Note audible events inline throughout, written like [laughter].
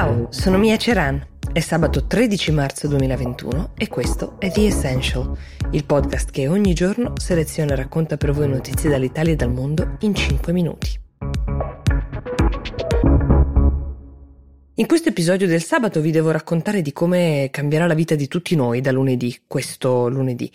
Ciao, sono Mia Ceran. È sabato 13 marzo 2021 e questo è The Essential, il podcast che ogni giorno seleziona e racconta per voi notizie dall'Italia e dal mondo in 5 minuti. In questo episodio del sabato vi devo raccontare di come cambierà la vita di tutti noi da lunedì, questo lunedì.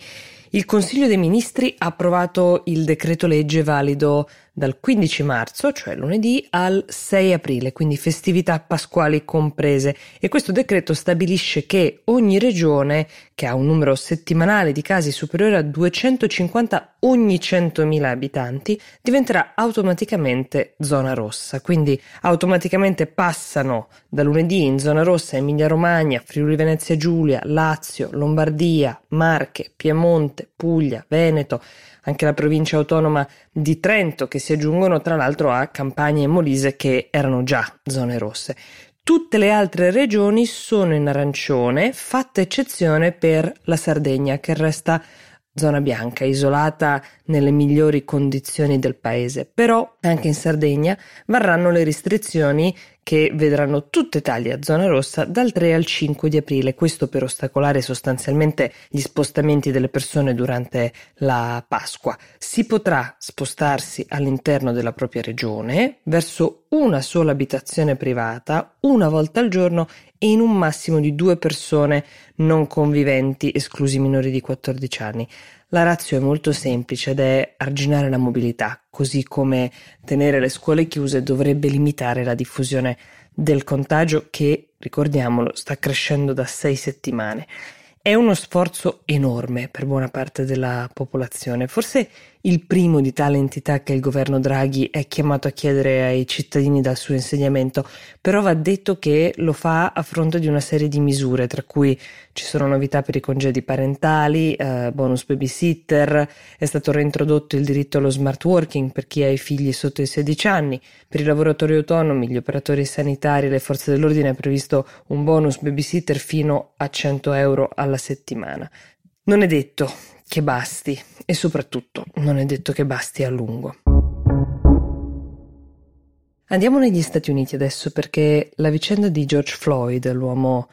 Il Consiglio dei Ministri ha approvato il decreto legge valido dal 15 marzo, cioè lunedì, al 6 aprile, quindi festività pasquali comprese. E questo decreto stabilisce che ogni regione che ha un numero settimanale di casi superiore a 250 ogni 100.000 abitanti diventerà automaticamente zona rossa. Quindi automaticamente passano da lunedì in zona rossa Emilia Romagna, Friuli Venezia Giulia, Lazio, Lombardia, Marche, Piemonte, Puglia, Veneto, anche la provincia autonoma di Trento che si aggiungono tra l'altro a Campania e Molise che erano già zone rosse. Tutte le altre regioni sono in arancione, fatta eccezione per la Sardegna che resta zona bianca, isolata nelle migliori condizioni del paese. Però anche in Sardegna varranno le restrizioni che vedranno tutta Italia zona rossa dal 3 al 5 di aprile, questo per ostacolare sostanzialmente gli spostamenti delle persone durante la Pasqua. Si potrà spostarsi all'interno della propria regione verso una sola abitazione privata una volta al giorno e in un massimo di due persone non conviventi, esclusi minori di 14 anni. La razio è molto semplice ed è arginare la mobilità, così come tenere le scuole chiuse dovrebbe limitare la diffusione del contagio che, ricordiamolo, sta crescendo da sei settimane. È uno sforzo enorme per buona parte della popolazione, forse il primo di tale entità che il governo Draghi è chiamato a chiedere ai cittadini dal suo insediamento, però va detto che lo fa a fronte di una serie di misure, tra cui ci sono novità per i congedi parentali, eh, bonus babysitter, è stato reintrodotto il diritto allo smart working per chi ha i figli sotto i 16 anni, per i lavoratori autonomi, gli operatori sanitari e le forze dell'ordine è previsto un bonus babysitter fino a 100 euro alla settimana. Non è detto che basti e soprattutto non è detto che basti a lungo. Andiamo negli Stati Uniti adesso perché la vicenda di George Floyd, l'uomo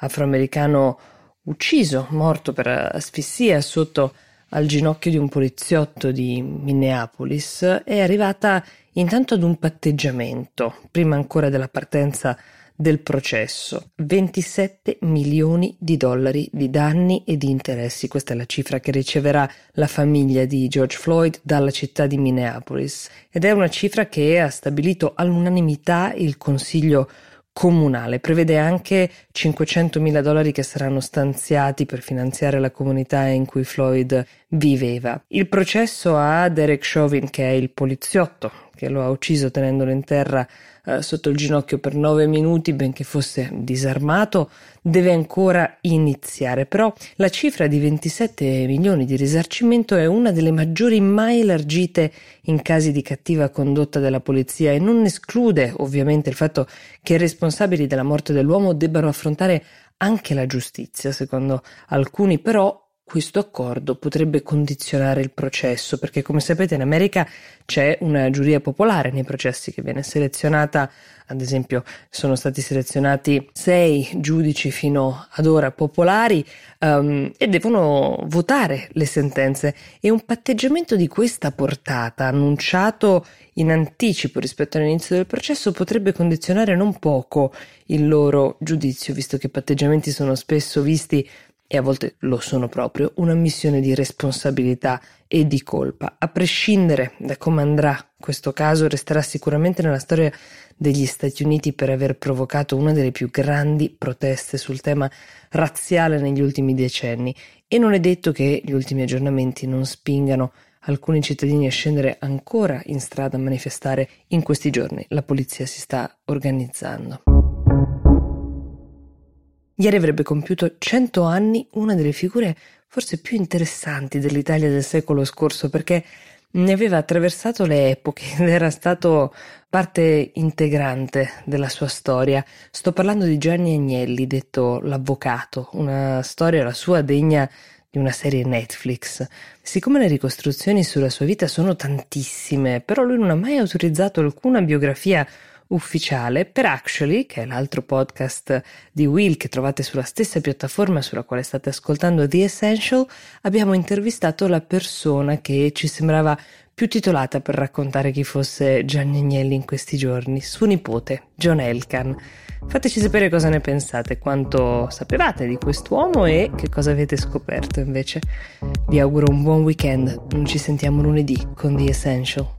afroamericano ucciso, morto per asfissia sotto al ginocchio di un poliziotto di Minneapolis, è arrivata intanto ad un patteggiamento, prima ancora della partenza del processo. 27 milioni di dollari di danni e di interessi. Questa è la cifra che riceverà la famiglia di George Floyd dalla città di Minneapolis ed è una cifra che ha stabilito all'unanimità il Consiglio comunale. Prevede anche 500 mila dollari che saranno stanziati per finanziare la comunità in cui Floyd viveva. Il processo a Derek Chauvin, che è il poliziotto che lo ha ucciso tenendolo in terra eh, sotto il ginocchio per nove minuti, benché fosse disarmato, deve ancora iniziare. Però la cifra di 27 milioni di risarcimento è una delle maggiori mai elargite in casi di cattiva condotta della polizia e non esclude ovviamente il fatto che i responsabili della morte dell'uomo debbano affrontare anche la giustizia, secondo alcuni però questo accordo potrebbe condizionare il processo, perché come sapete in America c'è una giuria popolare nei processi che viene selezionata, ad esempio sono stati selezionati sei giudici fino ad ora popolari um, e devono votare le sentenze. E un patteggiamento di questa portata annunciato in anticipo rispetto all'inizio del processo potrebbe condizionare non poco il loro giudizio, visto che patteggiamenti sono spesso visti e a volte lo sono proprio, una missione di responsabilità e di colpa. A prescindere da come andrà questo caso, resterà sicuramente nella storia degli Stati Uniti per aver provocato una delle più grandi proteste sul tema razziale negli ultimi decenni e non è detto che gli ultimi aggiornamenti non spingano alcuni cittadini a scendere ancora in strada a manifestare in questi giorni. La polizia si sta organizzando. Ieri avrebbe compiuto 100 anni una delle figure forse più interessanti dell'Italia del secolo scorso perché ne aveva attraversato le epoche [laughs] ed era stato parte integrante della sua storia. Sto parlando di Gianni Agnelli, detto l'avvocato, una storia la sua degna di una serie Netflix. Siccome le ricostruzioni sulla sua vita sono tantissime, però lui non ha mai autorizzato alcuna biografia ufficiale. Per Actually, che è l'altro podcast di Will che trovate sulla stessa piattaforma sulla quale state ascoltando The Essential, abbiamo intervistato la persona che ci sembrava più titolata per raccontare chi fosse Gianni Agnelli in questi giorni, suo nipote, John Elkan. Fateci sapere cosa ne pensate, quanto sapevate di quest'uomo e che cosa avete scoperto invece. Vi auguro un buon weekend, ci sentiamo lunedì con The Essential.